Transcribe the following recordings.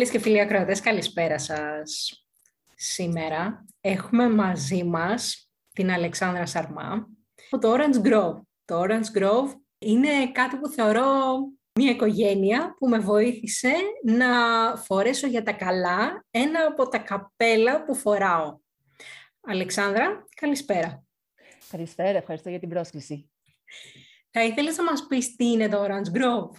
Φίλες και φίλοι ακροατές, καλησπέρα σας. Σήμερα έχουμε μαζί μας την Αλεξάνδρα Σαρμά από το Orange Grove. Το Orange Grove είναι κάτι που θεωρώ μια οικογένεια που με βοήθησε να φορέσω για τα καλά ένα από τα καπέλα που φοράω. Αλεξάνδρα, καλησπέρα. Καλησπέρα, ευχαριστώ για την πρόσκληση. Θα ήθελες να μας πεις τι είναι το Orange Grove;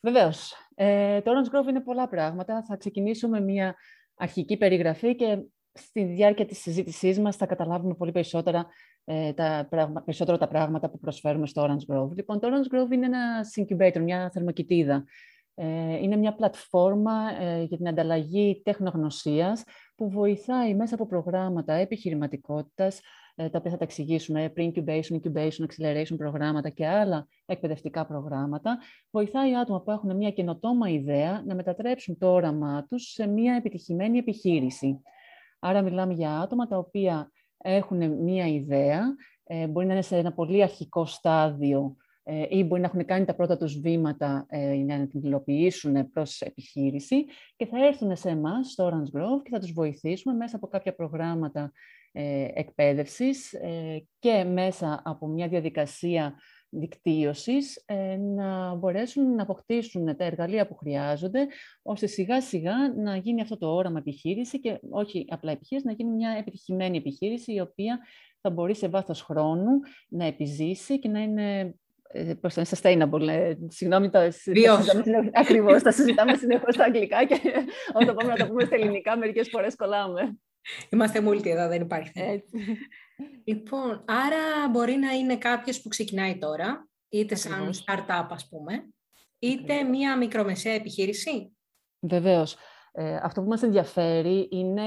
Βεβαίως. Ε, το Orange Grove είναι πολλά πράγματα. Θα ξεκινήσουμε μια αρχική περιγραφή και στη διάρκεια της συζήτησής μας θα καταλάβουμε πολύ περισσότερα ε, τα, περισσότερο τα πράγματα που προσφέρουμε στο Orange Grove. Λοιπόν, το Orange Grove είναι ένα incubator, μια θερμοκοιτίδα. Ε, είναι μια πλατφόρμα ε, για την ανταλλαγή τεχνογνωσίας που βοηθάει μέσα από προγράμματα επιχειρηματικότητας, ε, τα οποία θα τα εξηγήσουμε, pre-incubation, incubation, acceleration προγράμματα και άλλα εκπαιδευτικά προγράμματα, βοηθάει άτομα που έχουν μια καινοτόμα ιδέα να μετατρέψουν το όραμά τους σε μια επιτυχημένη επιχείρηση. Άρα μιλάμε για άτομα τα οποία έχουν μια ιδέα, ε, μπορεί να είναι σε ένα πολύ αρχικό στάδιο ε, ή μπορεί να έχουν κάνει τα πρώτα τους βήματα για να την υλοποιήσουν προς επιχείρηση και θα έρθουν σε εμάς στο Orange Grove και θα τους βοηθήσουμε μέσα από κάποια προγράμματα ε, εκπαίδευσης ε, και μέσα από μια διαδικασία δικτύωσης ε, να μπορέσουν να αποκτήσουν τα εργαλεία που χρειάζονται ώστε σιγά σιγά να γίνει αυτό το όραμα επιχείρηση και όχι απλά επιχείρηση, να γίνει μια επιτυχημένη επιχείρηση η οποία θα μπορεί σε βάθος χρόνου να επιζήσει και να είναι πώς είναι sustainable, συγγνώμη, το συζητάμε, ακριβώς, τα συζητάμε συνεχώς στα αγγλικά και όταν πάμε να το πούμε στα ελληνικά μερικές φορές κολλάμε. Είμαστε multi εδώ, δεν υπάρχει Λοιπόν, άρα μπορεί να είναι κάποιος που ξεκινάει τώρα, είτε σαν startup ας πούμε, είτε μία μικρομεσαία επιχείρηση. Βεβαίως. Ε, αυτό που μας ενδιαφέρει είναι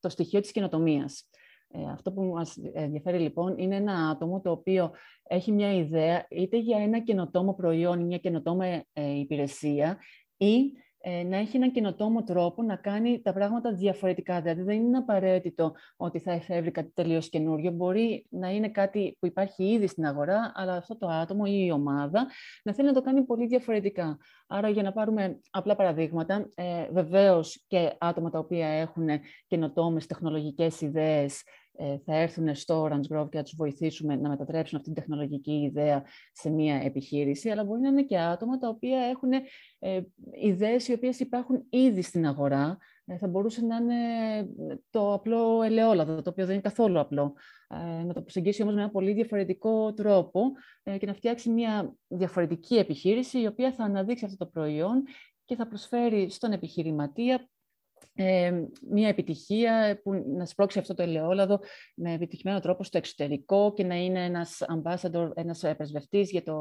το στοιχείο της καινοτομίας. Ε, αυτό που μας ενδιαφέρει λοιπόν είναι ένα άτομο το οποίο έχει μια ιδέα είτε για ένα καινοτόμο προϊόν ή μια καινοτόμο ε, υπηρεσία ή ε, να έχει έναν καινοτόμο τρόπο να κάνει τα πράγματα διαφορετικά. Δηλαδή, δεν είναι απαραίτητο ότι θα εφεύρει κάτι τελείως καινούριο. Μπορεί να είναι κάτι που υπάρχει ήδη στην αγορά, αλλά αυτό το άτομο ή η ομάδα να θέλει να το κάνει πολύ διαφορετικά. Άρα, για να πάρουμε απλά παραδείγματα, ε, βεβαίως και άτομα τα οποία έχουν καινοτόμες τεχνολογικές ιδέες ε, θα έρθουν στο Orange Grove και θα τους βοηθήσουμε να μετατρέψουν αυτή την τεχνολογική ιδέα σε μια επιχείρηση, αλλά μπορεί να είναι και άτομα τα οποία έχουν ε, ιδέες οι οποίες υπάρχουν ήδη στην αγορά. Ε, θα μπορούσε να είναι το απλό ελαιόλαδο, το οποίο δεν είναι καθόλου απλό. Ε, να το προσεγγίσει όμως με ένα πολύ διαφορετικό τρόπο ε, και να φτιάξει μια διαφορετική επιχείρηση η οποία θα αναδείξει αυτό το προϊόν και θα προσφέρει στον επιχειρηματία ε, μια επιτυχία που να σπρώξει αυτό το ελαιόλαδο με επιτυχημένο τρόπο στο εξωτερικό και να είναι ένας ambassador, ένας πρεσβευτής για το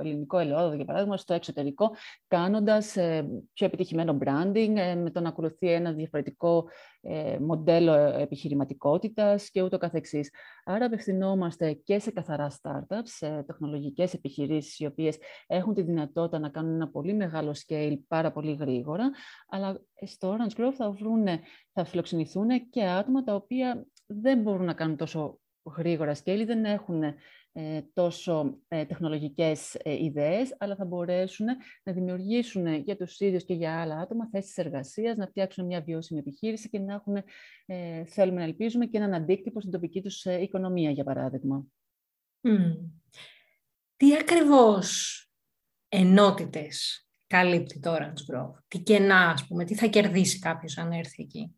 ελληνικό ελαιόλαδο, για παράδειγμα, στο εξωτερικό, κάνοντας ε, πιο επιτυχημένο branding, ε, με το να ακολουθεί ένα διαφορετικό ε, μοντέλο επιχειρηματικότητας και ούτω καθεξής. Άρα απευθυνόμαστε και σε καθαρά startups, σε τεχνολογικές επιχειρήσεις οι οποίες έχουν τη δυνατότητα να κάνουν ένα πολύ μεγάλο scale πάρα πολύ γρήγορα, αλλά στο Orange Grove θα, βρούνε, θα φιλοξενηθούν και άτομα τα οποία δεν μπορούν να κάνουν τόσο γρήγορα scale, δεν έχουν ε, τόσο ε, τεχνολογικές ε, ιδέες, αλλά θα μπορέσουν να δημιουργήσουν για τους ίδιους και για άλλα άτομα θέσεις εργασίας, να φτιάξουν μια βιώσιμη επιχείρηση και να έχουν, θέλουμε να ελπίζουμε, και έναν αντίκτυπο στην τοπική τους οικονομία, για παράδειγμα. Τι ακριβώς ενότητες καλύπτει το Orange Grove, τι κενά, ας πούμε, τι θα κερδίσει κάποιος αν έρθει εκεί;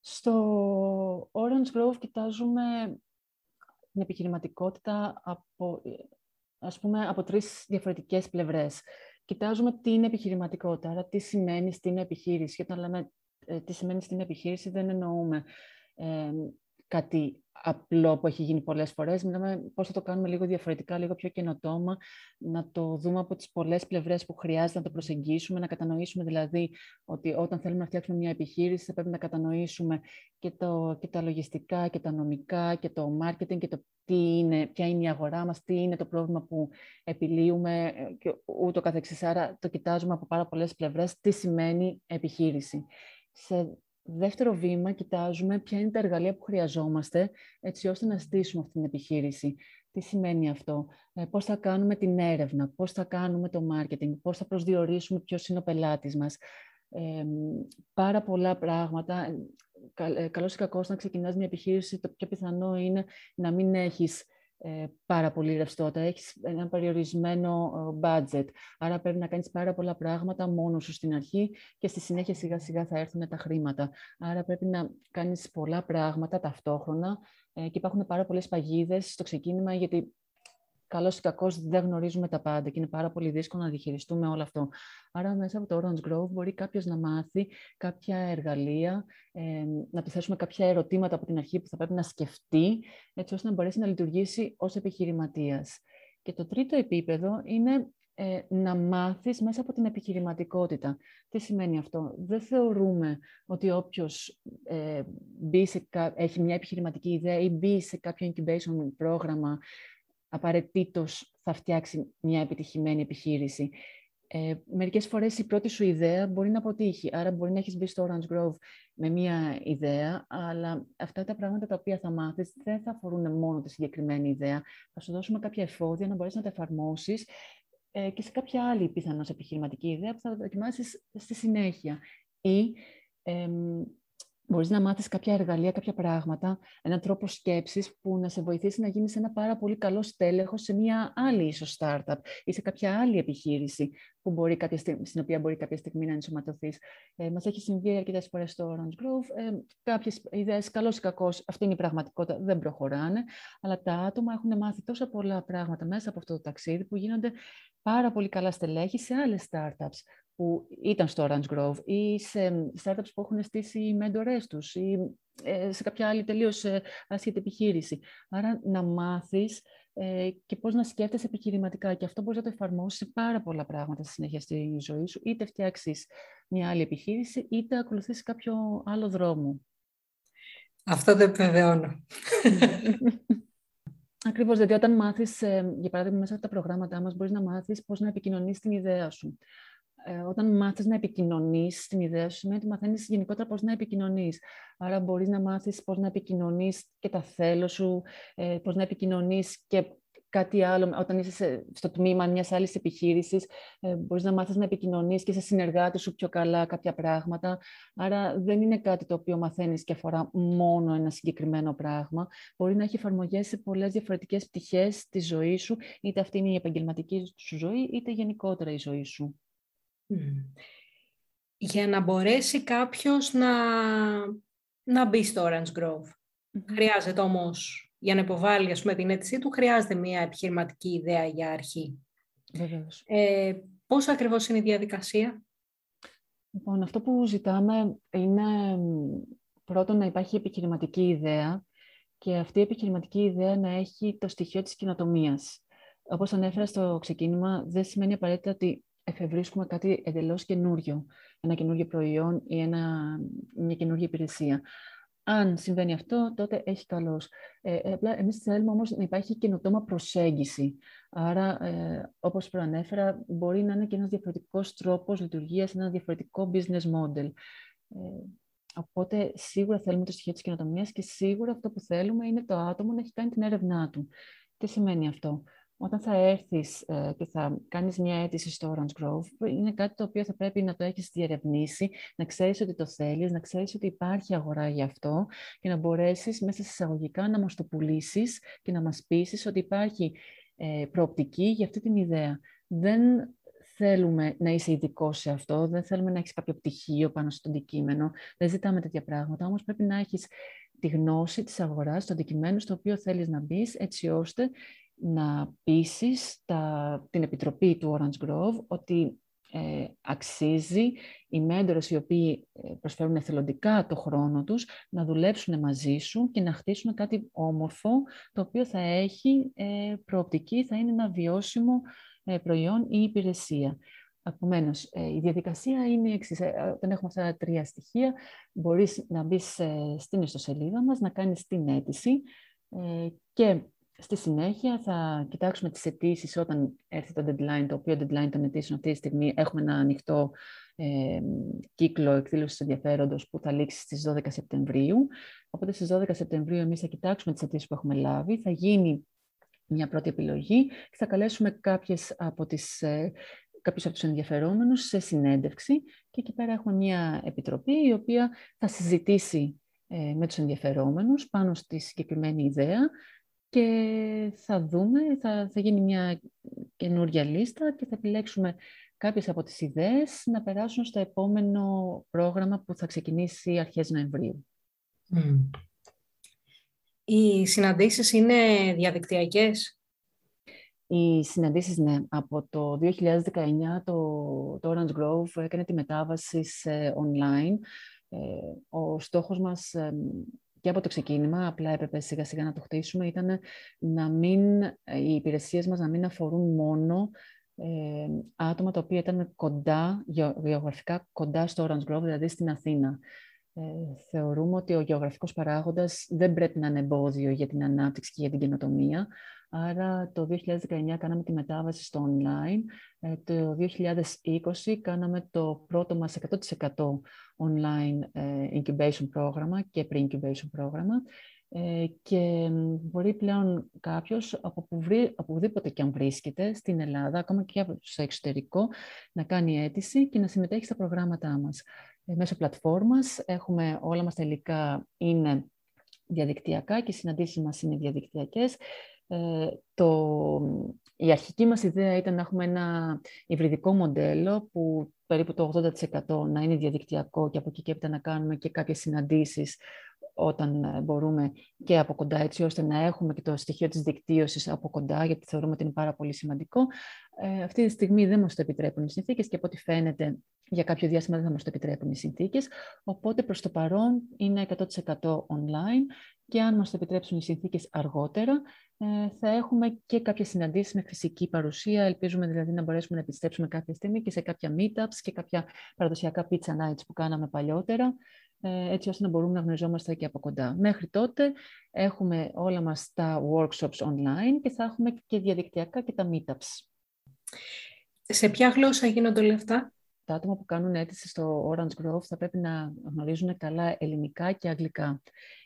Στο Orange Grove κοιτάζουμε την επιχειρηματικότητα από, ας πούμε, από τρεις διαφορετικές πλευρές. Κοιτάζουμε τι είναι επιχειρηματικότητα, άρα τι σημαίνει στην επιχείρηση. Και όταν λέμε ε, τι σημαίνει στην επιχείρηση, δεν εννοούμε ε, κάτι απλό που έχει γίνει πολλές φορές. Μιλάμε πώς θα το κάνουμε λίγο διαφορετικά, λίγο πιο καινοτόμα, να το δούμε από τις πολλές πλευρές που χρειάζεται να το προσεγγίσουμε, να κατανοήσουμε δηλαδή ότι όταν θέλουμε να φτιάξουμε μια επιχείρηση θα πρέπει να κατανοήσουμε και, το, και τα λογιστικά και τα νομικά και το marketing και το τι είναι, ποια είναι η αγορά μας, τι είναι το πρόβλημα που επιλύουμε ε, και ούτω καθεξής. Άρα το κοιτάζουμε από πάρα πολλές πλευρές τι σημαίνει επιχείρηση. Σε δεύτερο βήμα, κοιτάζουμε ποια είναι τα εργαλεία που χρειαζόμαστε έτσι ώστε να στήσουμε αυτή την επιχείρηση. Τι σημαίνει αυτό, ε, πώς θα κάνουμε την έρευνα, πώς θα κάνουμε το marketing, πώς θα προσδιορίσουμε ποιος είναι ο πελάτης μας. Ε, πάρα πολλά πράγματα. Ε, καλώς ή κακώς να ξεκινάς μια επιχείρηση, το πιο πιθανό είναι να μην έχεις ε, πάρα πολύ ρευστότητα, έχεις ένα περιορισμένο ε, budget. Άρα πρέπει να κάνεις πάρα πολλά πράγματα μόνο σου στην αρχή και στη συνέχεια σιγά σιγά θα έρθουν τα χρήματα. Άρα πρέπει να κάνεις πολλά πράγματα ταυτόχρονα ε, και υπάρχουν πάρα πολλές παγίδες στο ξεκίνημα γιατί καλώς ή κακώς δεν γνωρίζουμε τα πάντα και είναι πάρα πολύ δύσκολο να διαχειριστούμε όλο αυτό. Άρα μέσα από το Orange Grove μπορεί κάποιος να μάθει κάποια εργαλεία, ε, να του θέσουμε κάποια ερωτήματα από την αρχή που θα πρέπει να σκεφτεί, έτσι ώστε να μπορέσει να λειτουργήσει ως επιχειρηματίας. Και το τρίτο επίπεδο είναι ε, να μάθεις μέσα από την επιχειρηματικότητα. Τι σημαίνει αυτό; Δεν θεωρούμε ότι όποιος ε, μπει σε, έχει μια επιχειρηματική ιδέα ή μπει σε κάποιο incubation πρόγραμμα απαραίτητος θα φτιάξει μια επιτυχημένη επιχείρηση. Ε, μερικές φορές η πρώτη σου ιδέα μπορεί να αποτύχει. Άρα μπορεί να έχεις μπει στο Orange Grove με μια ιδέα, αλλά αυτά τα πράγματα τα οποία θα μάθεις δεν θα αφορούν μόνο τη συγκεκριμένη ιδέα. Θα σου δώσουμε κάποια εφόδια να μπορείς να τα εφαρμόσεις ε, και σε κάποια άλλη πιθανώς επιχειρηματική ιδέα που θα δοκιμάσεις στη συνέχεια. Ή μπορείς να μάθεις κάποια εργαλεία, κάποια πράγματα, έναν τρόπο σκέψης που να σε βοηθήσει να γίνεις ένα πάρα πολύ καλό στέλεχος σε μια άλλη ίσως startup ή σε κάποια άλλη επιχείρηση που μπορεί κάποια στιγμή, στην οποία μπορεί κάποια στιγμή να ενσωματωθείς. Ε, μας έχει συμβεί αρκετές φορές στο Orange Grove. Ε, κάποιες ιδέες, καλώς ή κακώς, αυτή είναι η πραγματικότητα, δεν προχωράνε, αλλά τα άτομα έχουν μάθει τόσα πολλά πράγματα μέσα από αυτό το ταξίδι που γίνονται πάρα πολύ καλά στελέχη σε άλλες startups που ήταν στο Orange Grove ή σε startups που έχουν στήσει οι μέντορές τους ή ε, σε κάποια άλλη τελείως ε, άσχετη επιχείρηση. Άρα να μάθεις ε, και πώς να σκέφτεσαι επιχειρηματικά και αυτό μπορείς να το εφαρμόσεις σε πάρα πολλά πράγματα στη συνέχεια στη ζωή σου, είτε φτιάξεις μια άλλη επιχείρηση, είτε ακολουθήσεις κάποιο άλλο δρόμο. Αυτό δεν επιβεβαιώνω. Ακριβώς, δηλαδή όταν μάθεις, για παράδειγμα, μέσα από τα προγράμματά μας, μπορείς να μάθεις πώς να επικοινωνείς την ιδέα σου ε, όταν μάθεις να επικοινωνείς την ιδέα σου, σημαίνει ότι μαθαίνεις γενικότερα πώς να επικοινωνείς. Άρα μπορείς να μάθεις πώς να επικοινωνείς και τα θέλω σου, ε, πώς να επικοινωνείς και κάτι άλλο, όταν είσαι στο τμήμα μιας άλλης επιχείρησης, ε, μπορείς να μάθεις να επικοινωνείς και σε συνεργάτε σου πιο καλά κάποια πράγματα. Άρα δεν είναι κάτι το οποίο μαθαίνεις και αφορά μόνο ένα συγκεκριμένο πράγμα. Μπορεί να έχει εφαρμογέ σε πολλές διαφορετικές πτυχές της ζωής σου, είτε αυτή είναι η επαγγελματική σου ζωή, είτε γενικότερα η ζωή σου. Για να μπορέσει κάποιος να, να μπει στο Orange Grove. Χρειάζεται όμως, για να υποβάλει ας πούμε, την αίτησή του, χρειάζεται μια επιχειρηματική ιδέα για αρχή. Βεβαίως. Ε, πώς ακριβώς είναι η διαδικασία; Λοιπόν, αυτό που ζητάμε είναι πρώτον να υπάρχει επιχειρηματική ιδέα και αυτή η επιχειρηματική ιδέα να έχει το στοιχείο της κοινοτομίας. Όπως ανέφερα στο ξεκίνημα, δεν σημαίνει απαραίτητα ότι εφευρίσκουμε κάτι εντελώς καινούριο, ένα καινούριο προϊόν ή ένα, μια καινούργια υπηρεσία. Αν συμβαίνει αυτό, τότε έχει καλώς. Ε, ε, απλά εμείς θέλουμε όμως να υπάρχει καινοτόμα προσέγγιση. Άρα, ε, όπως προανέφερα, μπορεί να είναι και ένας διαφορετικός τρόπος λειτουργίας, ένα διαφορετικό business model. Ε, οπότε, σίγουρα θέλουμε το στοιχείο της καινοτομίας και σίγουρα αυτό που θέλουμε είναι το άτομο να έχει κάνει την έρευνά του. Τι σημαίνει αυτό; Όταν θα έρθεις ε, και θα κάνεις μια αίτηση στο Orange Grove, είναι κάτι το οποίο θα πρέπει να το έχεις διερευνήσει, να ξέρεις ότι το θέλεις, να ξέρεις ότι υπάρχει αγορά για αυτό και να μπορέσεις μέσα σε εισαγωγικά να μας το πουλήσεις και να μας πείσεις ότι υπάρχει ε, προοπτική για αυτή την ιδέα. Δεν θέλουμε να είσαι ειδικό σε αυτό, δεν θέλουμε να έχεις κάποιο πτυχίο πάνω στο αντικείμενο, δεν ζητάμε τέτοια πράγματα, όμως πρέπει να έχεις τη γνώση της αγοράς, το αντικειμένο στο οποίο θέλεις να μπεις, έτσι ώστε να πείσεις τα, την Επιτροπή του Orange Grove ότι ε, αξίζει οι μέντορες οι οποίοι ε, προσφέρουν εθελοντικά το χρόνο τους να δουλέψουν μαζί σου και να χτίσουν κάτι όμορφο το οποίο θα έχει ε, προοπτική, θα είναι ένα βιώσιμο ε, προϊόν ή υπηρεσία. Επομένως, η διαδικασία είναι η εξής. Όταν έχουμε αυτά τα τρία στοιχεία, μπορείς να μπεις στην ιστοσελίδα μας, να κάνεις την αίτηση και Στη συνέχεια θα κοιτάξουμε τις αιτήσεις όταν έρθει το deadline, το οποίο deadline των αιτήσεων αυτή τη στιγμή. Έχουμε ένα ανοιχτό ε, κύκλο εκδήλωσης ενδιαφέροντος που θα λήξει στις 12 Σεπτεμβρίου. Οπότε στις 12 Σεπτεμβρίου εμείς θα κοιτάξουμε τις αιτήσεις που έχουμε λάβει, θα γίνει μια πρώτη επιλογή και θα καλέσουμε κάποιες από τις, ε, κάποιους από τους ενδιαφερόμενους σε συνέντευξη. Και εκεί πέρα έχουμε μια επιτροπή η οποία θα συζητήσει ε, με τους ενδιαφερόμενους πάνω στη συγκεκριμένη ιδέα και θα δούμε, θα, θα γίνει μια καινούργια λίστα και θα επιλέξουμε κάποιες από τις ιδέες να περάσουν στο επόμενο πρόγραμμα που θα ξεκινήσει αρχές Νοεμβρίου. Οι συναντήσεις είναι διαδικτυακές; Οι συναντήσεις, ναι. Από το 2019 το, το Orange Grove έκανε τη μετάβαση σε online. Ε, ο στόχος μας και από το ξεκίνημα, απλά έπρεπε σιγά σιγά να το χτίσουμε, ήταν να μην, οι υπηρεσίες μας να μην αφορούν μόνο ε, άτομα τα οποία ήταν κοντά, γεωγραφικά κοντά στο Orange Grove, δηλαδή στην Αθήνα. Ε, θεωρούμε ότι ο γεωγραφικός παράγοντας δεν πρέπει να είναι εμπόδιο για την ανάπτυξη και για την καινοτομία. Άρα το 2019 κάναμε τη μετάβαση στο online. Ε, το 2020 κάναμε το πρώτο μας 100% online ε, incubation πρόγραμμα και pre-incubation πρόγραμμα. Ε, και μπορεί πλέον κάποιος από οπουδήποτε και αν βρίσκεται στην Ελλάδα, ακόμα και από το εξωτερικό, να κάνει αίτηση και να συμμετέχει στα προγράμματά μας. Ε, μέσω πλατφόρμας έχουμε όλα μας τα υλικά είναι διαδικτυακά και οι συναντήσεις μας είναι διαδικτυακές. Ε, το, η αρχική μας ιδέα ήταν να έχουμε ένα υβριδικό μοντέλο που περίπου το 80% να είναι διαδικτυακό και από εκεί και έπειτα να κάνουμε και κάποιες συναντήσεις όταν ε, μπορούμε και από κοντά, έτσι ώστε να έχουμε και το στοιχείο της δικτύωσης από κοντά, γιατί θεωρούμε ότι είναι πάρα πολύ σημαντικό. Ε, αυτή τη στιγμή δεν μας το επιτρέπουν οι συνθήκες και από ό,τι φαίνεται για κάποιο διάστημα δεν θα μας το επιτρέπουν οι συνθήκες. Οπότε προς το παρόν είναι 100% online και αν μας το επιτρέψουν οι συνθήκες αργότερα, ε, θα έχουμε και κάποιες συναντήσεις με φυσική παρουσία. Ελπίζουμε δηλαδή να μπορέσουμε να επιστρέψουμε κάποια στιγμή και σε κάποια meetups και κάποια παραδοσιακά pizza nights που κάναμε παλιότερα, ε, έτσι ώστε να μπορούμε να γνωριζόμαστε και από κοντά. Μέχρι τότε έχουμε όλα μας τα workshops online και θα έχουμε και διαδικτυακά και τα meetups. Σε ποια γλώσσα γίνονται όλα αυτά; Τα άτομα που κάνουν αίτηση στο Orange Grove θα πρέπει να γνωρίζουν καλά ελληνικά και αγγλικά.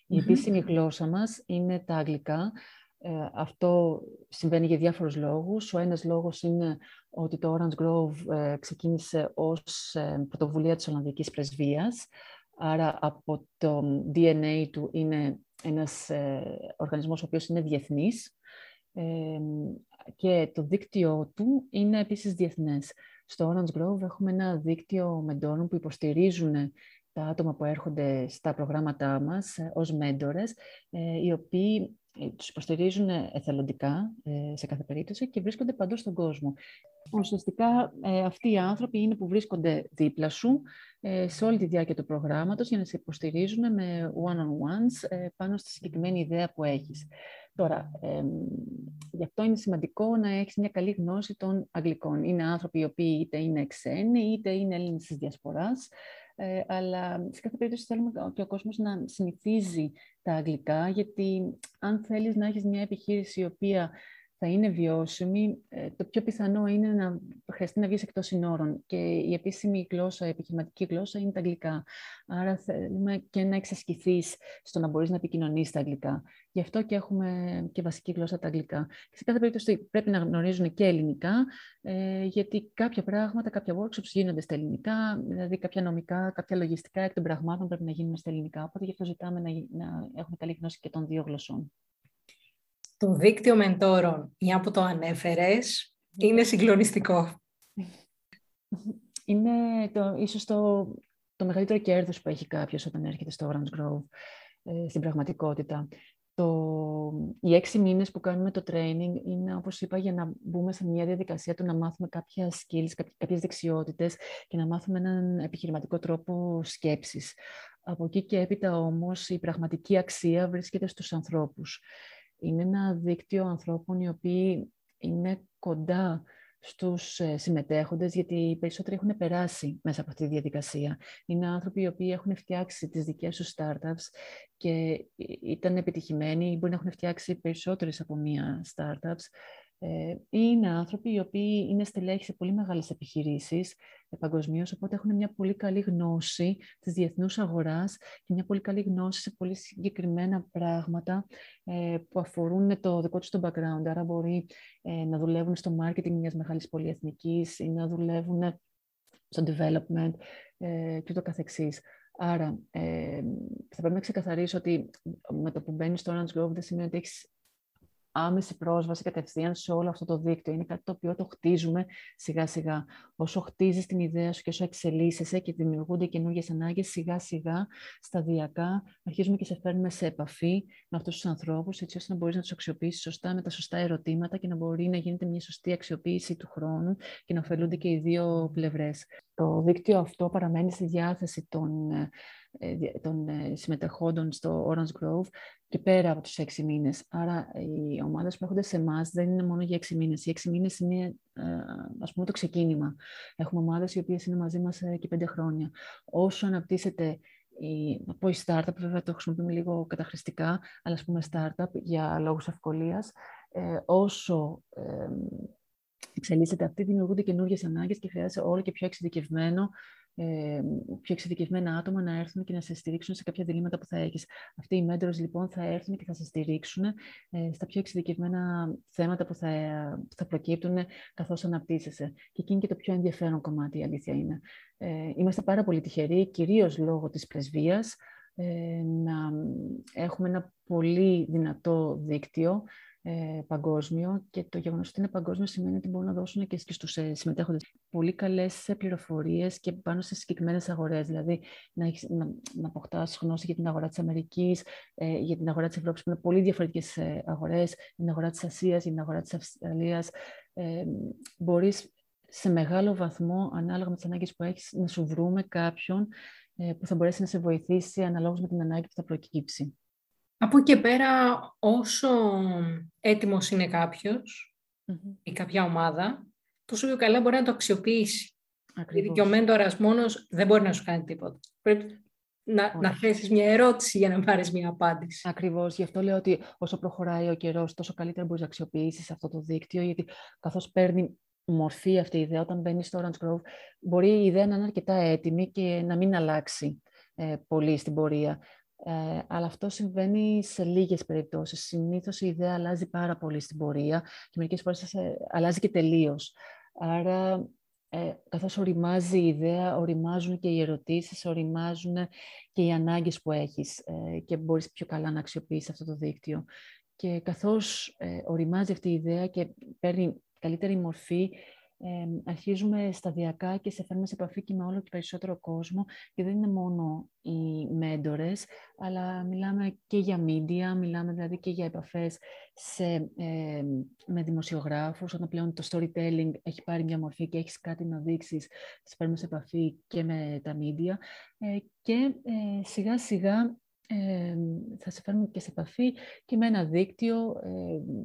Η επίσημη γλώσσα μας είναι τα αγγλικά. Ε, αυτό συμβαίνει για διάφορους λόγους. Ο ένας λόγος είναι ότι το Orange Grove ε, ξεκίνησε ως ε, πρωτοβουλία της Ολλανδικής Πρεσβείας. Άρα από το DNA του είναι ένας οργανισμός ο οποίος είναι διεθνής και το δίκτυο του είναι επίσης διεθνές. Στο Orange Grove έχουμε ένα δίκτυο μεντόρων που υποστηρίζουν τα άτομα που έρχονται στα προγράμματά μας ε, ως μέντορες, ε, οι οποίοι ε, τους υποστηρίζουν εθελοντικά σε κάθε περίπτωση και βρίσκονται παντού στον κόσμο. Ουσιαστικά αυτοί οι άνθρωποι είναι που βρίσκονται δίπλα σου σε όλη τη διάρκεια του προγράμματος για να σε υποστηρίζουν με one-on-ones πάνω στη συγκεκριμένη ιδέα που έχεις. Τώρα, ε, γι' αυτό είναι σημαντικό να έχεις μια καλή γνώση των Αγγλικών. Είναι άνθρωποι οι οποίοι είτε είναι ξένοι, είτε είναι Έλληνες της Διασποράς, ε, αλλά σε κάθε περίπτωση θέλουμε και ο κόσμος να συνηθίζει τα αγγλικά, γιατί αν θέλεις να έχεις μια επιχείρηση η οποία θα είναι βιώσιμη, ε, το πιο πιθανό είναι να χρειαστεί να βγεις εκτός συνόρων. Και η επίσημη γλώσσα, η επιχειρηματική γλώσσα είναι τα αγγλικά. Άρα θέλουμε και να εξασκηθείς στο να μπορείς να επικοινωνείς τα αγγλικά. Γι' αυτό και έχουμε και βασική γλώσσα τα αγγλικά. Και σε κάθε περίπτωση πρέπει να γνωρίζουν και ελληνικά, ε, γιατί κάποια πράγματα, κάποια workshops γίνονται στα ελληνικά, δηλαδή κάποια νομικά, κάποια λογιστικά εκ των πραγμάτων πρέπει να γίνουν στα ελληνικά. Οπότε γι' αυτό ζητάμε να, να έχουμε καλή γνώση και των δύο γλωσσών. Το δίκτυο μεντόρων, μια που το ανέφερες, είναι συγκλονιστικό. Είναι το, ίσως το, το μεγαλύτερο κέρδος που έχει κάποιος όταν έρχεται στο Orange Grove ε, στην πραγματικότητα. Το, οι έξι μήνες που κάνουμε το training είναι, όπως είπα, για να μπούμε σε μια διαδικασία του να μάθουμε κάποια skills, κάποιες δεξιότητες και να μάθουμε έναν επιχειρηματικό τρόπο σκέψης. Από εκεί και έπειτα όμως η πραγματική αξία βρίσκεται στους ανθρώπους είναι ένα δίκτυο ανθρώπων οι οποίοι είναι κοντά στους ε, συμμετέχοντες, γιατί οι περισσότεροι έχουν περάσει μέσα από αυτή τη διαδικασία. Είναι άνθρωποι οι οποίοι έχουν φτιάξει τις δικές τους startups και ήταν επιτυχημένοι, μπορεί να έχουν φτιάξει περισσότερες από μία startups Ε, είναι άνθρωποι οι οποίοι είναι στελέχοι σε πολύ μεγάλες επιχειρήσεις ε, παγκοσμίως, οπότε έχουν μια πολύ καλή γνώση της διεθνούς αγοράς και μια πολύ καλή γνώση σε πολύ συγκεκριμένα πράγματα ε, που αφορούν το δικό τους το background. Άρα μπορεί ε, να δουλεύουν στο marketing μιας μεγάλης πολυεθνικής ή να δουλεύουν στο development ε, και το καθεξής. Άρα, ε, θα πρέπει να ξεκαθαρίσω ότι με το που μπαίνεις στο Orange Grove δεν σημαίνει ότι έχεις άμεση πρόσβαση κατευθείαν σε όλο αυτό το δίκτυο. Είναι κάτι το οποίο το χτίζουμε σιγά σιγά. Όσο χτίζεις την ιδέα σου και όσο εξελίσσεσαι και δημιουργούνται καινούργιες ανάγκες, σιγά σιγά, σταδιακά, αρχίζουμε και σε φέρνουμε σε επαφή με αυτούς τους ανθρώπους, έτσι ώστε να μπορείς να τους αξιοποιήσεις σωστά με τα σωστά ερωτήματα και να μπορεί να γίνεται μια σωστή αξιοποίηση του χρόνου και να ωφελούνται και οι δύο πλευρές. Το δίκτυο αυτό παραμένει στη διάθεση των ε, των ε, συμμετεχόντων στο Orange Grove και πέρα από τους έξι μήνες. Άρα οι ομάδες που έρχονται σε εμάς δεν είναι μόνο για έξι μήνες. Οι έξι μήνες είναι ε, ας πούμε το ξεκίνημα. Έχουμε ομάδες οι οποίες είναι μαζί μας και πέντε χρόνια. Όσο αναπτύσσεται η, να πω η startup, βέβαια το χρησιμοποιούμε λίγο καταχρηστικά, αλλά ας πούμε startup για λόγους ευκολίας, όσο ε, εξελίσσεται αυτή, δημιουργούνται καινούργιες ανάγκες και χρειάζεται όλο και πιο εξειδικευμένο ε, πιο εξειδικευμένα άτομα να έρθουν και να σε στηρίξουν σε κάποια διλήμματα που θα έχεις. Αυτοί οι mentors λοιπόν θα έρθουν και θα σε στηρίξουν ε, στα πιο εξειδικευμένα θέματα που θα, θα προκύπτουν καθώς αναπτύσσεσαι. Και εκεί είναι και το πιο ενδιαφέρον κομμάτι, η αλήθεια είναι. Ε, είμαστε πάρα πολύ τυχεροί, κυρίως λόγω της πρεσβείας, ε, να έχουμε ένα πολύ δυνατό δίκτυο ε, παγκόσμιο και το γεγονός ότι είναι παγκόσμιο σημαίνει ότι μπορούν να δώσουν και στους ε, συμμετέχοντες πολύ καλές ε, πληροφορίες και πάνω σε συγκεκριμένες αγορές. Δηλαδή να, έχεις, να, να αποκτάς γνώση για την αγορά της Αμερικής, ε, για την αγορά της Ευρώπης που είναι πολύ διαφορετικές ε, αγορές, για την αγορά της Ασίας, για την αγορά της Αυστραλίας. Ε, μπορείς σε μεγάλο βαθμό, ανάλογα με τις ανάγκες που έχεις, να σου βρούμε κάποιον ε, που θα μπορέσει να σε βοηθήσει αναλόγως με την ανάγκη που θα προκύψει. Από εκεί πέρα, όσο έτοιμος είναι κάποιος ή κάποια ομάδα, τόσο πιο καλά μπορεί να το αξιοποιήσει. Ακριβώς. Γιατί ο μόνος δεν μπορεί να σου κάνει τίποτα. Πρέπει να, να θέσεις μια ερώτηση για να πάρεις μια απάντηση. Ακριβώς. Γι' αυτό λέω ότι όσο προχωράει ο καιρός, τόσο καλύτερα μπορείς να αξιοποιήσεις αυτό το δίκτυο, γιατί καθώς παίρνει μορφή αυτή η ιδέα, όταν μπαίνει στο Orange Grove, μπορεί η ιδέα να είναι αρκετά έτοιμη και να μην αλλάξει ε, πολύ στην πορεία. Ε, αλλά αυτό συμβαίνει σε λίγες περιπτώσεις. Συνήθως η ιδέα αλλάζει πάρα πολύ στην πορεία και μερικές φορές αλλάζει και τελείως. Άρα, ε, καθώς οριμάζει η ιδέα, οριμάζουν και οι ερωτήσεις, οριμάζουν και οι ανάγκες που έχεις ε, και μπορείς πιο καλά να αξιοποιήσεις αυτό το δίκτυο. Και καθώς ε, οριμάζει αυτή η ιδέα και παίρνει καλύτερη μορφή, ε, αρχίζουμε σταδιακά και σε φέρνουμε σε επαφή και με όλο και περισσότερο κόσμο και δεν είναι μόνο οι μέντορες, αλλά μιλάμε και για media, μιλάμε δηλαδή και για επαφές σε, ε, με δημοσιογράφους, όταν πλέον το storytelling έχει πάρει μια μορφή και έχεις κάτι να δείξεις, σε φέρνουμε σε επαφή και με τα media. Ε, και ε, σιγά σιγά ε, θα σε φέρνουμε και σε επαφή και με ένα δίκτυο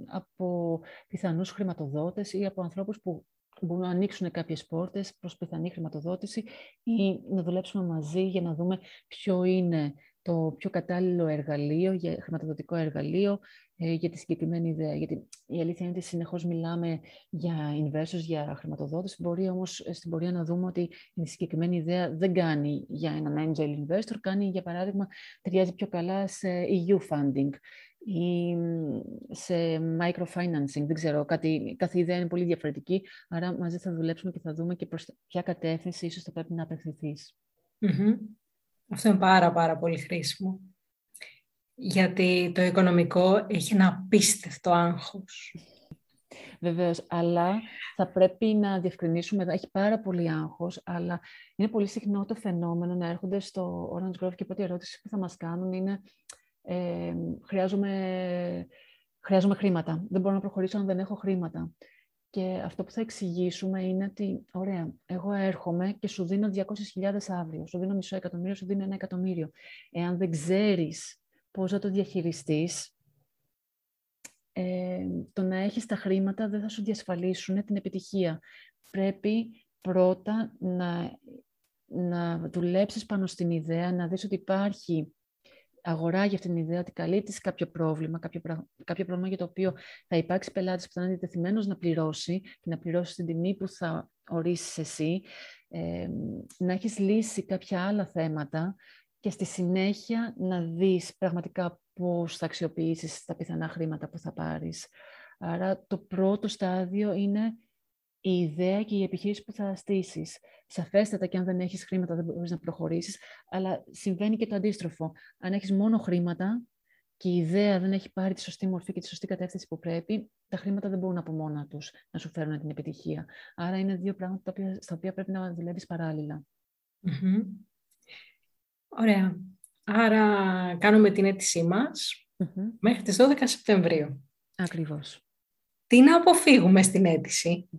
από πιθανούς χρηματοδότες ή από ανθρώπους που μπορούν να ανοίξουν κάποιες πόρτες προς πιθανή χρηματοδότηση ή να δουλέψουμε μαζί για να δούμε ποιο είναι το πιο κατάλληλο εργαλείο, για, χρηματοδοτικό εργαλείο ε, για τη συγκεκριμένη ιδέα. Γιατί η αλήθεια είναι ότι συνεχώς μιλάμε για investors, για χρηματοδότηση. Μπορεί όμως ε, στην πορεία να δούμε ότι η συγκεκριμένη ιδέα δεν κάνει για έναν angel investor, κάνει για παράδειγμα, ταιριάζει πιο καλά σε EU funding ή σε microfinancing, δεν ξέρω, κάτι, κάθε ιδέα είναι πολύ διαφορετική, άρα μαζί θα δουλέψουμε και θα δούμε και προς ποια κατεύθυνση ίσως θα πρέπει να απευθυνθείς. Αυτό είναι πάρα πάρα πολύ χρήσιμο. Γιατί το οικονομικό έχει ένα απίστευτο άγχος. Βεβαίως, αλλά θα πρέπει να διευκρινίσουμε, έχει πάρα πολύ άγχος, αλλά είναι πολύ συχνό το φαινόμενο να έρχονται στο Orange Grove και η πρώτη ερώτηση που θα μας κάνουν είναι ε, χρειάζομαι, χρειάζομαι χρήματα. Δεν μπορώ να προχωρήσω αν δεν έχω χρήματα. Και αυτό που θα εξηγήσουμε είναι ότι, ωραία, εγώ έρχομαι και σου δίνω 200.000 αύριο, σου δίνω μισό εκατομμύριο, σου δίνω ένα εκατομμύριο. Εάν δεν ξέρεις πώς θα το διαχειριστείς, ε, το να έχεις τα χρήματα δεν θα σου διασφαλίσουν την επιτυχία. Πρέπει πρώτα να, να δουλέψεις πάνω στην ιδέα, να δεις ότι υπάρχει αγοράγει αυτή την ιδέα ότι καλύπτεις κάποιο πρόβλημα, κάποιο, κάποιο πρόβλημα για το οποίο θα υπάρξει πελάτης που θα είναι διατεθειμένος να πληρώσει και να πληρώσει την τιμή που θα ορίσεις εσύ, ε, να έχεις λύσει κάποια άλλα θέματα και στη συνέχεια να δεις πραγματικά πώς θα αξιοποιήσεις τα πιθανά χρήματα που θα πάρεις. Άρα το πρώτο στάδιο είναι η ιδέα και η επιχείρηση που θα στήσεις. Σαφέστατα και αν δεν έχεις χρήματα δεν μπορείς να προχωρήσεις, αλλά συμβαίνει και το αντίστροφο. Αν έχεις μόνο χρήματα και η ιδέα δεν έχει πάρει τη σωστή μορφή και τη σωστή κατεύθυνση που πρέπει, τα χρήματα δεν μπορούν από μόνα τους να σου φέρουν την επιτυχία. Άρα είναι δύο πράγματα στα οποία πρέπει να δουλεύεις Ωραία. Άρα κάνουμε την αίτησή μας μέχρι τις 12 Σεπτεμβρίου. Ακριβώς. Τι να αποφύγουμε στην αίτηση;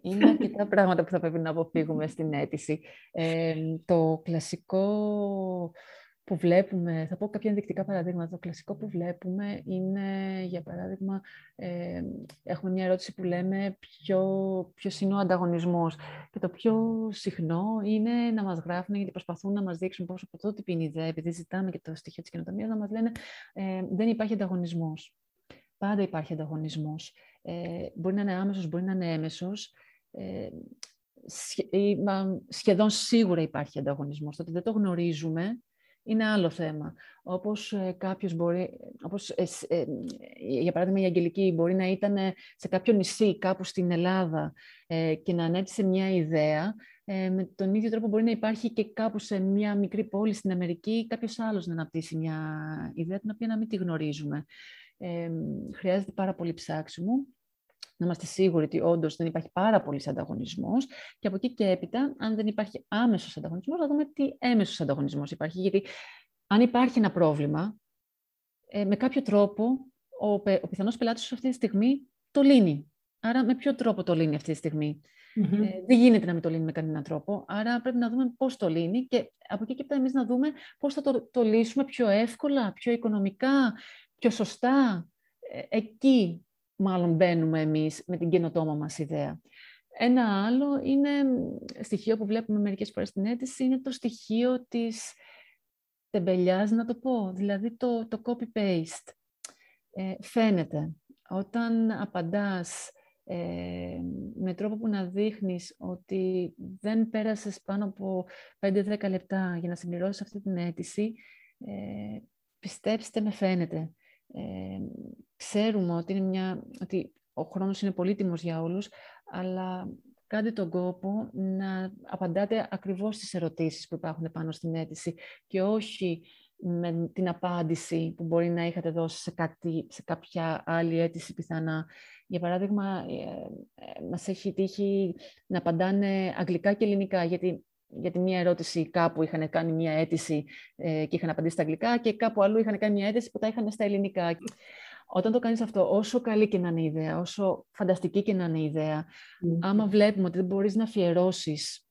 Είναι αρκετά πράγματα που θα πρέπει να αποφύγουμε στην αίτηση. Ε, το κλασικό που βλέπουμε, θα πω κάποια ενδεικτικά παραδείγματα. Το κλασικό που βλέπουμε είναι, για παράδειγμα, ε, έχουμε μια ερώτηση που λέμε ποιο, ποιος είναι ο ανταγωνισμός. Και το πιο συχνό είναι να μας γράφουν γιατί προσπαθούν να μας δείξουν πόσο πρωτότυπη είναι η ιδέα, επειδή ζητάμε και το στοιχείο της καινοτομίας, να μας λένε ε, δεν υπάρχει ανταγωνισμός. Πάντα υπάρχει ανταγωνισμός. Ε, μπορεί να είναι άμεσος, μπορεί να είναι έμεσος. Ε, σχεδόν σίγουρα υπάρχει ανταγωνισμός. Το ότι δεν το γνωρίζουμε είναι άλλο θέμα. Όπως ε, κάποιος μπορεί, όπως, ε, ε, για παράδειγμα η Αγγελική μπορεί να ήταν σε κάποιο νησί κάπου στην Ελλάδα και να ανέπτυσε μια ιδέα, με τον ίδιο τρόπο μπορεί να υπάρχει και κάπου σε μια μικρή πόλη στην Αμερική κάποιος άλλος να αναπτύσσει μια ιδέα την οποία να μην τη γνωρίζουμε. Χρειάζεται πάρα πολύ ψάξιμο να είμαστε σίγουροι ότι όντως δεν υπάρχει πάρα πολύς ανταγωνισμός. Και από εκεί και έπειτα, αν δεν υπάρχει άμεσος ανταγωνισμός, να δούμε τι έμεσος ανταγωνισμός υπάρχει. Γιατί αν υπάρχει ένα πρόβλημα, ε, με κάποιο τρόπο ο, ο πιθανός πελάτης σου αυτή τη στιγμή το λύνει. Άρα, με ποιο τρόπο το λύνει αυτή τη στιγμη Ε, δεν γίνεται να μην το λύνει με κανέναν τρόπο. Άρα, πρέπει να δούμε πώς το λύνει και από εκεί και έπειτα εμείς να δούμε πώς θα το, το λύσουμε πιο εύκολα, πιο οικονομικά, πιο σωστά. Ε, εκεί μάλλον μπαίνουμε εμείς με την καινοτόμα μας ιδέα. Ένα άλλο είναι στοιχείο που βλέπουμε μερικές φορές στην αίτηση, είναι το στοιχείο της τεμπελιάς, να το πω, δηλαδή το, το copy-paste. Ε, φαίνεται. Όταν απαντάς ε, με τρόπο που να δείχνεις ότι δεν πέρασες πάνω από 5-10 λεπτά για να συμπληρώσεις αυτή την αίτηση, ε, πιστέψτε με φαίνεται ε, ξέρουμε ότι, είναι μια, ότι ο χρόνος είναι πολύτιμος για όλους, αλλά κάντε τον κόπο να απαντάτε ακριβώς στις ερωτήσεις που υπάρχουν πάνω στην αίτηση και όχι με την απάντηση που μπορεί να είχατε δώσει σε, κάτι, σε κάποια άλλη αίτηση πιθανά. Για παράδειγμα, ε, ε, μας έχει τύχει να απαντάνε αγγλικά και ελληνικά, γιατί γιατί μία ερώτηση κάπου είχαν κάνει μία αίτηση ε, και είχαν απαντήσει στα αγγλικά και κάπου αλλού είχαν κάνει μία αίτηση που τα είχαν στα ελληνικά. Όταν το κάνεις αυτό, όσο καλή και να είναι η ιδέα, όσο φανταστική και να είναι η ιδέα, mm. άμα βλέπουμε ότι δεν μπορείς να αφιερώσεις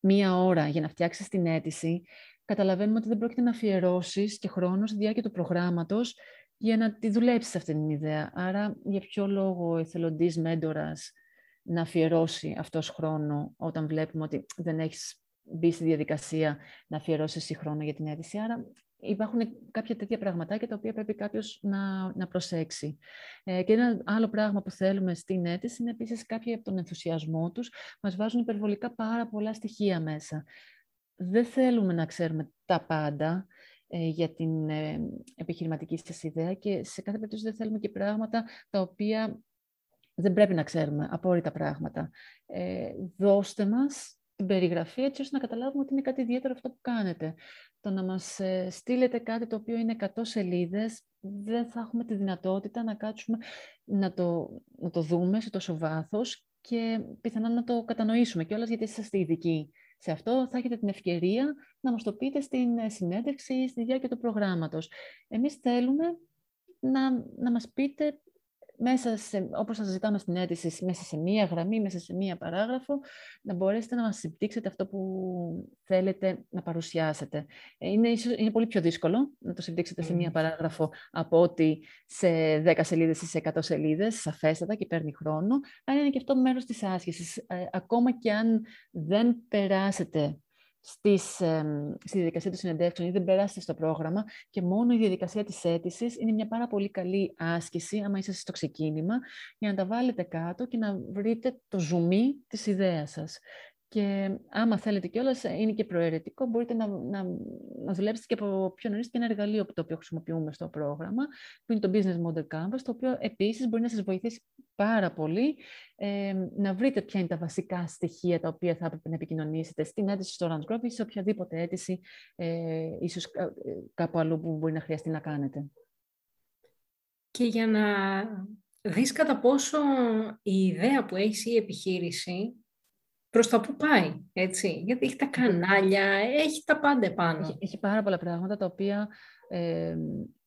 μία ώρα για να φτιάξεις την αίτηση, καταλαβαίνουμε ότι δεν πρόκειται να αφιερώσεις και χρόνος στη διάρκεια του προγράμματος για να τη δουλέψεις αυτή την ιδέα. Άρα, για ποιο λόγο ο εθελοντής μέντορας να αφιερώσει αυτός χρόνο όταν βλέπουμε ότι δεν έχεις μπει στη διαδικασία να αφιερώσει εσύ χρόνο για την αίτηση. Άρα υπάρχουν κάποια τέτοια πραγματάκια τα οποία πρέπει κάποιος να, να προσέξει. Ε, και ένα άλλο πράγμα που θέλουμε στην αίτηση είναι επίσης κάποιοι από τον ενθουσιασμό τους μας βάζουν υπερβολικά πάρα πολλά στοιχεία μέσα. Δεν θέλουμε να ξέρουμε τα πάντα ε, για την ε, επιχειρηματική σας ιδέα και σε κάθε περίπτωση δεν θέλουμε και πράγματα τα οποία δεν πρέπει να ξέρουμε, απόρριτα πράγματα. Ε, δώστε μας την περιγραφή έτσι ώστε να καταλάβουμε ότι είναι κάτι ιδιαίτερο αυτό που κάνετε. Το να μας ε, στείλετε κάτι το οποίο είναι 100 σελίδες, δεν θα έχουμε τη δυνατότητα να κάτσουμε να το, να το δούμε σε τόσο βάθος και πιθανά να το κατανοήσουμε κιόλας γιατί είστε ειδικοί σε αυτό. Θα έχετε την ευκαιρία να μας το πείτε στην ε, συνέντευξη ή στη διάρκεια του προγράμματος. Εμείς θέλουμε να, να μας πείτε μέσα σε, όπως σας ζητάμε στην αίτηση, μέσα σε μία γραμμή, μέσα σε μία παράγραφο, να μπορέσετε να μας συμπτύξετε αυτό που θέλετε να παρουσιάσετε. Ε, είναι, είναι πολύ πιο δύσκολο να το συμπτύξετε σε μία παράγραφο από ότι σε 10 σελίδες ή σε 100 σελίδες, σαφέστατα και παίρνει χρόνο, αλλά είναι και αυτό μέρος της άσκησης. Ε, ακόμα και αν δεν περάσετε στις, ε, στη διαδικασία των συνεντεύξεων ή δεν περάσετε στο πρόγραμμα και μόνο η διαδικασία της αίτησης είναι μια πάρα πολύ καλή άσκηση, άμα είσαστε στο ξεκίνημα, για να τα βάλετε κάτω και να βρείτε το ζουμί της ιδέας σας. Και άμα θέλετε κιόλας, είναι και προαιρετικό, μπορείτε να, να, να δουλέψετε και από πιο νωρίς και ένα εργαλείο το οποίο χρησιμοποιούμε στο πρόγραμμα, που είναι το Business Model Canvas, το οποίο επίσης μπορεί να σας βοηθήσει πάρα πολύ ε, να βρείτε ποια είναι τα βασικά στοιχεία τα οποία θα έπρεπε να επικοινωνήσετε στην αίτηση στο Orange Group ή σε οποιαδήποτε αίτηση, ε, ίσως κάπου αλλού που μπορεί να χρειαστεί να κάνετε. Και για να δεις κατά πόσο η ιδέα που έχεις η επιχείρηση προς τα που πάει, έτσι. Γιατί έχει τα κανάλια, έχει τα πάντα επάνω. Έχει, έχει πάρα πολλά πράγματα τα οποία ε,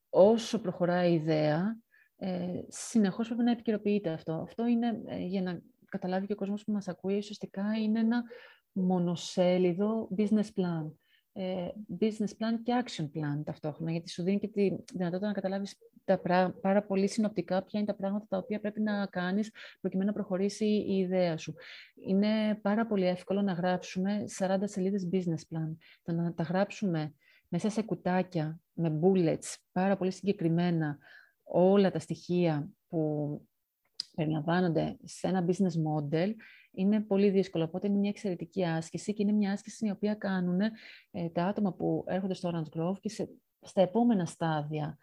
όσο προχωράει η ιδέα, ε, συνεχώς πρέπει να επικαιροποιείται αυτό. Αυτό είναι, ε, για να καταλάβει και ο κόσμος που μας ακούει, ουσιαστικά είναι ένα μονοσέλιδο business plan. Ε, business plan και action plan ταυτόχρονα, γιατί σου δίνει και τη δυνατότητα να καταλάβεις τα πάρα πολύ συνοπτικά ποια είναι τα πράγματα τα οποία πρέπει να κάνεις προκειμένου να προχωρήσει η ιδέα σου. Είναι πάρα πολύ εύκολο να γράψουμε 40 σελίδες business plan. Το να τα γράψουμε μέσα σε κουτάκια με bullets, πάρα πολύ συγκεκριμένα, όλα τα στοιχεία που περιλαμβάνονται σε ένα business model είναι πολύ δύσκολο. Οπότε είναι μια εξαιρετική άσκηση και είναι μια άσκηση η οποία κάνουν ε, τα άτομα που έρχονται στο Orange Grove και σε, στα επόμενα στάδια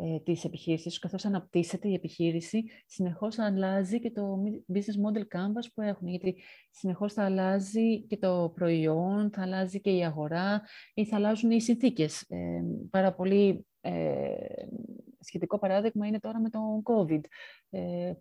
ε, της επιχείρησης, καθώς αναπτύσσεται η επιχείρηση, συνεχώς αλλάζει και το business model canvas που έχουν, γιατί συνεχώς θα αλλάζει και το προϊόν, θα αλλάζει και η αγορά ή θα αλλάζουν οι συνθήκες. Ε, πάρα πολύ ε, σχετικό παράδειγμα είναι τώρα με το COVID. Ε,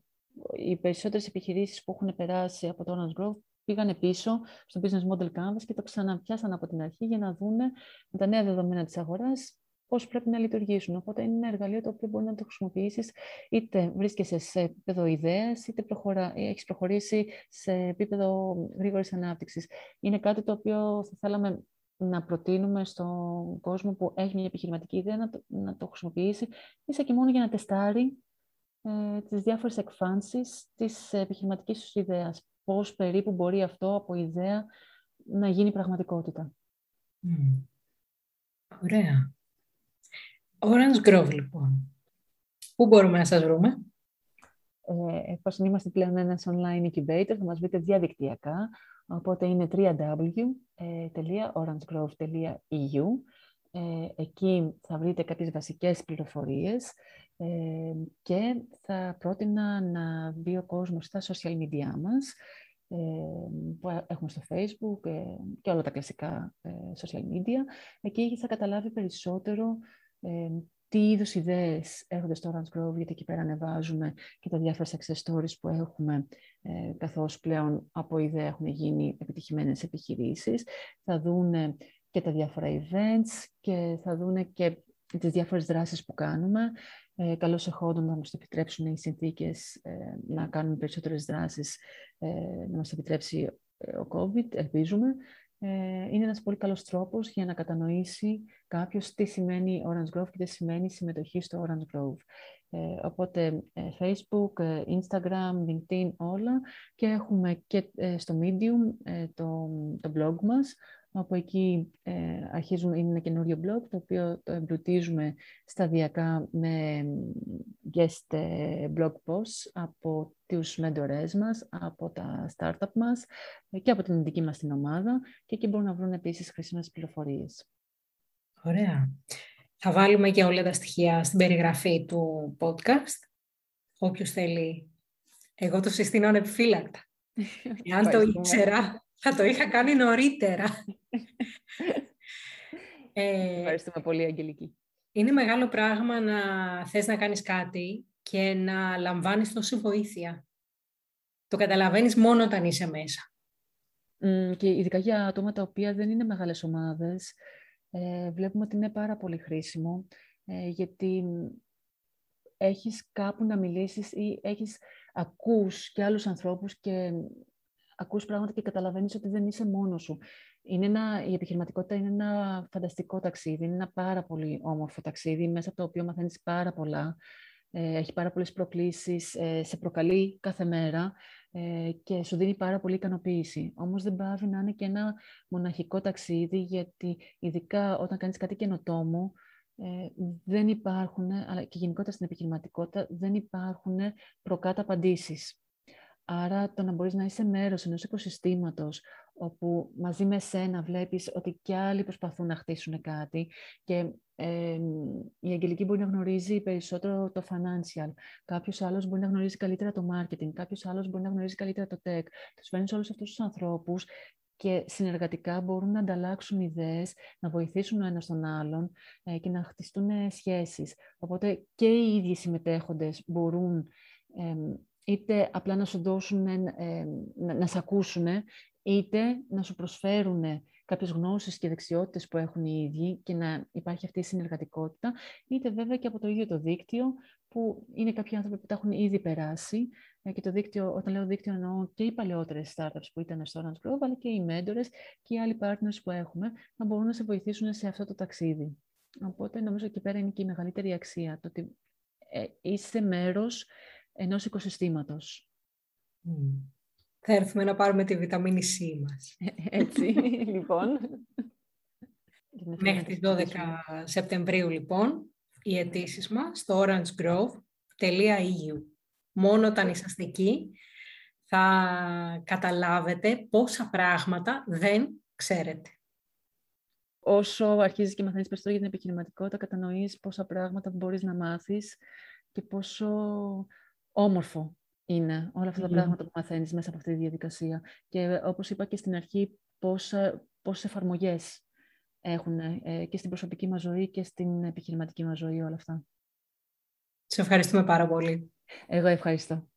οι περισσότερες επιχειρήσεις που έχουν περάσει από το Orange Growth πήγανε πίσω στο Business Model Canvas και το ξαναπιάσαν από την αρχή για να δούνε με τα νέα δεδομένα της αγοράς πώς πρέπει να λειτουργήσουν. Οπότε είναι ένα εργαλείο το οποίο μπορεί να το χρησιμοποιήσεις είτε βρίσκεσαι σε επίπεδο ιδέας, είτε προχωρά, έχεις προχωρήσει σε επίπεδο γρήγορης ανάπτυξης. Είναι κάτι το οποίο θα θέλαμε να προτείνουμε στον κόσμο που έχει μια επιχειρηματική ιδέα να το, να το χρησιμοποιήσει, ίσα και μόνο για να τεστάρει ε, τις διάφορες εκφάνσεις της επιχειρηματικής σου ιδέας. Πώς περίπου μπορεί αυτό από ιδέα να γίνει πραγματικότητα. Mm. Ωραία. Orange Grove, λοιπόν. Πού μπορούμε να σας βρούμε; Ε, εφόσον είμαστε πλέον ένας online incubator, θα μας βρείτε διαδικτυακά, οπότε είναι www.orangegrove.eu. Ε, εκεί θα βρείτε κάποιες βασικές πληροφορίες ε, και θα πρότεινα να μπει ο κόσμος στα social media μας, ε, που έχουμε στο Facebook ε, και όλα τα κλασικά ε, social media. Εκεί θα καταλάβει περισσότερο τι είδους ιδέες έρχονται στο Orange Grove, γιατί εκεί πέρα ανεβάζουμε και τα διάφορα success stories που έχουμε, ε, καθώς πλέον από ιδέα έχουν γίνει επιτυχημένες επιχειρήσεις. Θα δούνε και τα διάφορα events και θα δούνε και τις διάφορες δράσεις που κάνουμε. Ε, καλώς εχόντων να μας επιτρέψουν οι συνθήκες ε, να κάνουμε περισσότερες δράσεις, ε, να μας επιτρέψει ε, ο COVID, ελπίζουμε. Ε, είναι ένας πολύ καλός τρόπος για να κατανοήσει κάποιος τι σημαίνει Orange Grove και τι σημαίνει συμμετοχή στο Orange Grove. Ε, οπότε ε, Facebook, Instagram, LinkedIn, όλα και έχουμε και στο Medium το, το blog μας από εκεί ε, αρχίζουμε, είναι ένα καινούριο blog, το οποίο το εμπλουτίζουμε σταδιακά με guest ε, blog posts από τους μέντορές μας, από τα startup μας ε, και από την δική μας την ομάδα και εκεί μπορούν να βρουν επίσης χρήσιμες πληροφορίες. Ωραία. Θα βάλουμε και όλα τα στοιχεία στην περιγραφή του podcast. Όποιος θέλει, εγώ το συστήνω ανεπιφύλακτα. Αν το ήξερα, θα το είχα κάνει νωρίτερα. ε, Ευχαριστούμε πολύ, Αγγελική. Είναι μεγάλο πράγμα να θες να κάνεις κάτι και να λαμβάνεις τόση βοήθεια. Το καταλαβαίνεις μόνο όταν είσαι μέσα. και ειδικά για άτομα τα οποία δεν είναι μεγάλες ομάδες, ε, βλέπουμε ότι είναι πάρα πολύ χρήσιμο, ε, γιατί έχεις κάπου να μιλήσεις ή έχεις ακούς και άλλους ανθρώπους και ακούς πράγματα και καταλαβαίνεις ότι δεν είσαι μόνος σου. Είναι ένα, η επιχειρηματικότητα είναι ένα φανταστικό ταξίδι, είναι ένα πάρα πολύ όμορφο ταξίδι, μέσα από το οποίο μαθαίνεις πάρα πολλά, ε, έχει πάρα πολλές προκλήσεις, ε, σε προκαλεί κάθε μέρα ε, και σου δίνει πάρα πολύ ικανοποίηση. Όμως δεν πάβει να είναι και ένα μοναχικό ταξίδι, γιατί ειδικά όταν κάνεις κάτι καινοτόμο, ε, δεν υπάρχουν, αλλά και γενικότερα στην επιχειρηματικότητα, δεν υπάρχουν προκάτα απαντήσεις. Άρα το να μπορείς να είσαι μέρος ενός οικοσυστήματος όπου μαζί με σένα βλέπεις ότι κι άλλοι προσπαθούν να χτίσουν κάτι και ε, η Αγγελική μπορεί να γνωρίζει περισσότερο το financial, κάποιος άλλος μπορεί να γνωρίζει καλύτερα το marketing, κάποιος άλλος μπορεί να γνωρίζει καλύτερα το tech. Τους φέρνεις όλους αυτούς τους ανθρώπους και συνεργατικά μπορούν να ανταλλάξουν ιδέες, να βοηθήσουν ο ένας τον άλλον ε, και να χτιστούν σχέσεις. Οπότε και οι ίδιοι συμμετέχοντες μπορούν είτε απλά να σου δώσουν, να, να σε ακούσουν, είτε να σου προσφέρουν κάποιες γνώσεις και δεξιότητες που έχουν οι ίδιοι και να υπάρχει αυτή η συνεργατικότητα, είτε βέβαια και από το ίδιο το δίκτυο, που είναι κάποιοι άνθρωποι που τα έχουν ήδη περάσει ε, και το δίκτυο, όταν λέω δίκτυο εννοώ και οι παλαιότερες startups που ήταν στο Orange Grove, αλλά και οι mentors και οι άλλοι partners που έχουμε, να μπορούν να σε βοηθήσουν σε αυτό το ταξίδι. Οπότε νομίζω εκεί πέρα είναι και η μεγαλύτερη αξία, το ότι ε, είσαι μέρος ενός οικοσυστήματος. Θα έρθουμε να πάρουμε τη βιταμίνη C μας. Ε, έτσι, λοιπόν. Μέχρι τις 12 Σεπτεμβρίου, λοιπόν, οι αιτήσεις μας στο orangegrove.eu. Μόνο όταν είσαστε εκεί θα καταλάβετε πόσα πράγματα δεν ξέρετε. Όσο αρχίζεις και μαθαίνεις περισσότερο για την επιχειρηματικότητα, κατανοείς πόσα πράγματα μπορείς να μάθεις και πόσο όμορφο είναι όλα αυτά τα πράγματα που μαθαίνεις μέσα από αυτή τη διαδικασία. Και όπως είπα και στην αρχή, πόσες εφαρμογές έχουν ε, και στην προσωπική μας ζωή και στην επιχειρηματική μας ζωή όλα αυτά. Σε ευχαριστούμε πάρα πολύ. Εγώ ευχαριστώ.